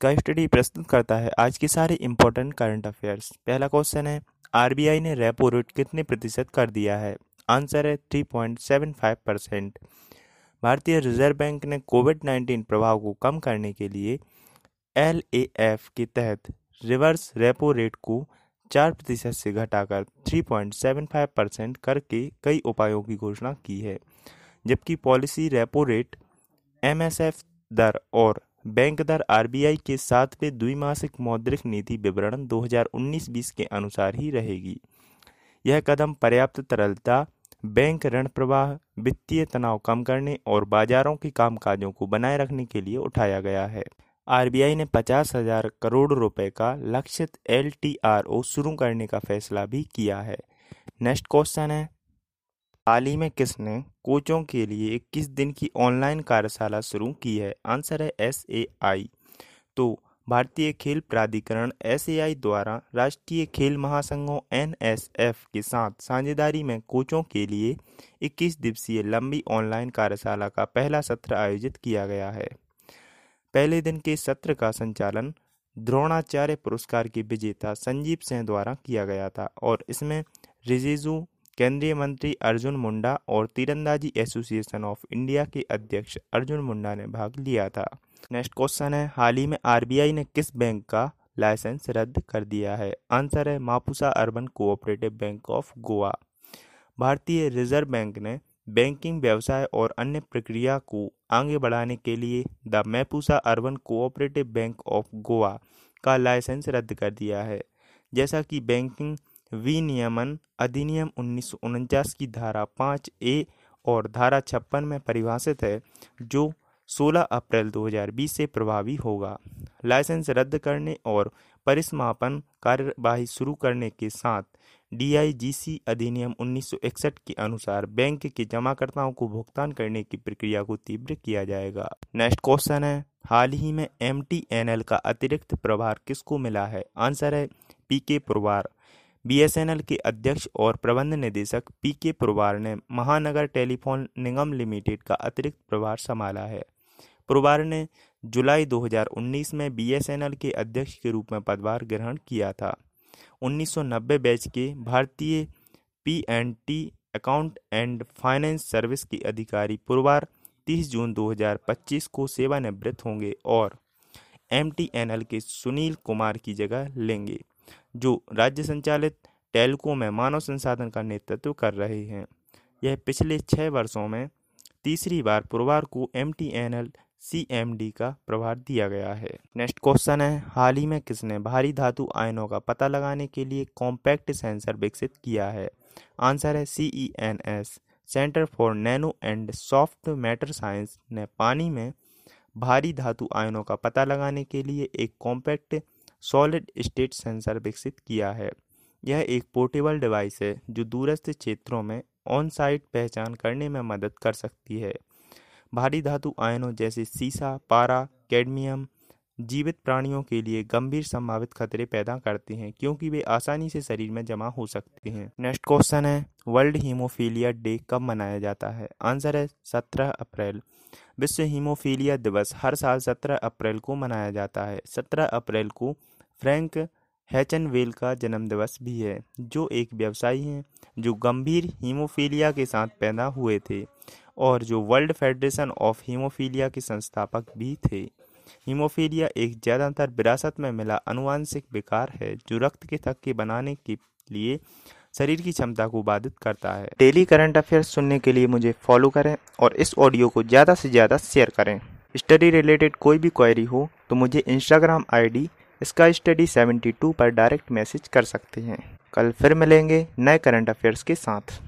Sky study प्रस्तुत करता है आज के सारे इंपॉर्टेंट करंट अफेयर्स पहला क्वेश्चन है आरबीआई ने रेपो रेट कितने प्रतिशत कर दिया है? आंसर है three point seven five percent भारतीय रिज़र्व बैंक ने कोविड नाइन्टीन प्रभाव को कम करने के लिए एल ए एफ़ के तहत रिवर्स रेपो रेट को चार प्रतिशत से घटाकर three point seven five percent करके कई उपायों की घोषणा की है, जबकि policy repo rate M S F दर और बैंक दर आरबीआई के सातवें द्विमासिक मौद्रिक नीति विवरण 2019-20 के अनुसार ही रहेगी। यह कदम पर्याप्त तरलता, बैंक ऋण प्रवाह, वित्तीय तनाव कम करने और बाजारों के कामकाजों को बनाए रखने के लिए उठाया गया है। आरबीआई ने पचास हज़ार करोड़ रुपए का लक्षित एल शुरू करने का फैसला भी किया है। नेक्स्ट क्वेश्चन है हाल ही में किसने कोचों के लिए 21 दिन की ऑनलाइन कार्यशाला शुरू की है? आंसर है एस ए आई तो भारतीय खेल प्राधिकरण एस ए आई द्वारा राष्ट्रीय खेल महासंघों एन एस एफ़ के साथ साझेदारी में कोचों के लिए 21 दिवसीय लंबी ऑनलाइन कार्यशाला का पहला सत्र आयोजित किया गया है। पहले दिन के सत्र का संचालन द्रोणाचार्य पुरस्कार के विजेता संजीव सिंह द्वारा किया गया था और इसमें रिजिजू केंद्रीय मंत्री अर्जुन मुंडा और तीरंदाजी एसोसिएशन ऑफ़ इंडिया के अध्यक्ष अर्जुन मुंडा ने भाग लिया था। नेक्स्ट क्वेश्चन है, हाल ही में आरबीआई ने किस बैंक का लाइसेंस रद्द कर दिया है? आंसर है, Mapusa urban cooperative bank of Goa. भारतीय रिज़र्व बैंक ने बैंकिंग व्यवसाय और अन्य प्रक्रिया को आगे बढ़ाने के लिए the Mapusa urban cooperative bank of Goa का लाइसेंस रद्द कर दिया है। जैसा कि बैंकिंग विनियमन अधिनियम उन्नीस सौ उनचास की धारा पाँच ए और धारा छप्पन में परिभाषित है, जो 16 अप्रैल 2020 से प्रभावी होगा। लाइसेंस रद्द करने और परिसमापन कार्यवाही शुरू करने के साथ डीआईजीसी अधिनियम 1961 के अनुसार बैंक के जमाकर्ताओं को भुगतान करने की प्रक्रिया को तीव्र किया जाएगा। नेक्स्ट क्वेश्चन है, हाल ही में एमटीएनएल का अतिरिक्त प्रभार किसको मिला है? आंसर है, पी के प्रभार बीएसएनएल के अध्यक्ष और प्रबंध निदेशक पी के पुरवार ने महानगर टेलीफोन निगम लिमिटेड का अतिरिक्त प्रभार संभाला है। पुरवार ने जुलाई 2019 में बीएसएनएल के अध्यक्ष के रूप में पदभार ग्रहण किया था। 1990 बैच के भारतीय P and T account and finance service के अधिकारी पुरवार 30 जून 2025 को सेवानिवृत्त होंगे और एमटीएनएल के सुनील कुमार की जगह लेंगे। जो राज्य संचालित टेलको में मानव संसाधन का नेतृत्व कर रहे हैं। यह पिछले छः वर्षों में तीसरी बार पुरवार को M T N L C M D का प्रभार दिया गया है। नेक्स्ट क्वेश्चन है, हाल ही में किसने भारी धातु आयनों का पता लगाने के लिए कॉम्पैक्ट सेंसर विकसित किया है? आंसर है C E N S centre for nano and soft matter science ने पानी में भारी धातु आयनों का पता लगाने के लिए एक कॉम्पैक्ट सॉलिड स्टेट सेंसर विकसित किया है। यह एक पोर्टेबल डिवाइस है जो दूरस्थ क्षेत्रों में ऑन साइट पहचान करने में मदद कर सकती है। भारी धातु आयनों जैसे सीसा, पारा, कैडमियम जीवित प्राणियों के लिए गंभीर संभावित खतरे पैदा करते हैं, क्योंकि वे आसानी से शरीर में जमा हो सकते हैं। नेक्स्ट क्वेश्चन है, वर्ल्ड हीमोफीलिया डे कब मनाया जाता है? आंसर है सत्रह अप्रैल। विश्व हीमोफीलिया दिवस हर साल सत्रह अप्रैल को मनाया जाता है। सत्रह अप्रैल को फ्रैंक हैचनवेल का जन्मदिवस भी है, जो एक व्यवसायी हैं, जो गंभीर हीमोफीलिया के साथ पैदा हुए थे और जो वर्ल्ड फेडरेशन ऑफ़ हीमोफीलिया के संस्थापक भी थे। हीमोफीलिया एक ज़्यादातर विरासत में मिला अनुवांशिक विकार है, जो रक्त के थक्के बनाने के लिए शरीर की क्षमता को बाधित करता है। डेली करंट अफेयर्स सुनने के लिए मुझे फॉलो करें और इस ऑडियो को ज़्यादा से ज़्यादा शेयर करें। स्टडी रिलेटेड कोई भी क्वेरी हो तो मुझे इंस्टाग्राम आईडी इसका स्टडी 72 पर डायरेक्ट मैसेज कर सकते हैं। कल फिर मिलेंगे नए करंट अफेयर्स के साथ।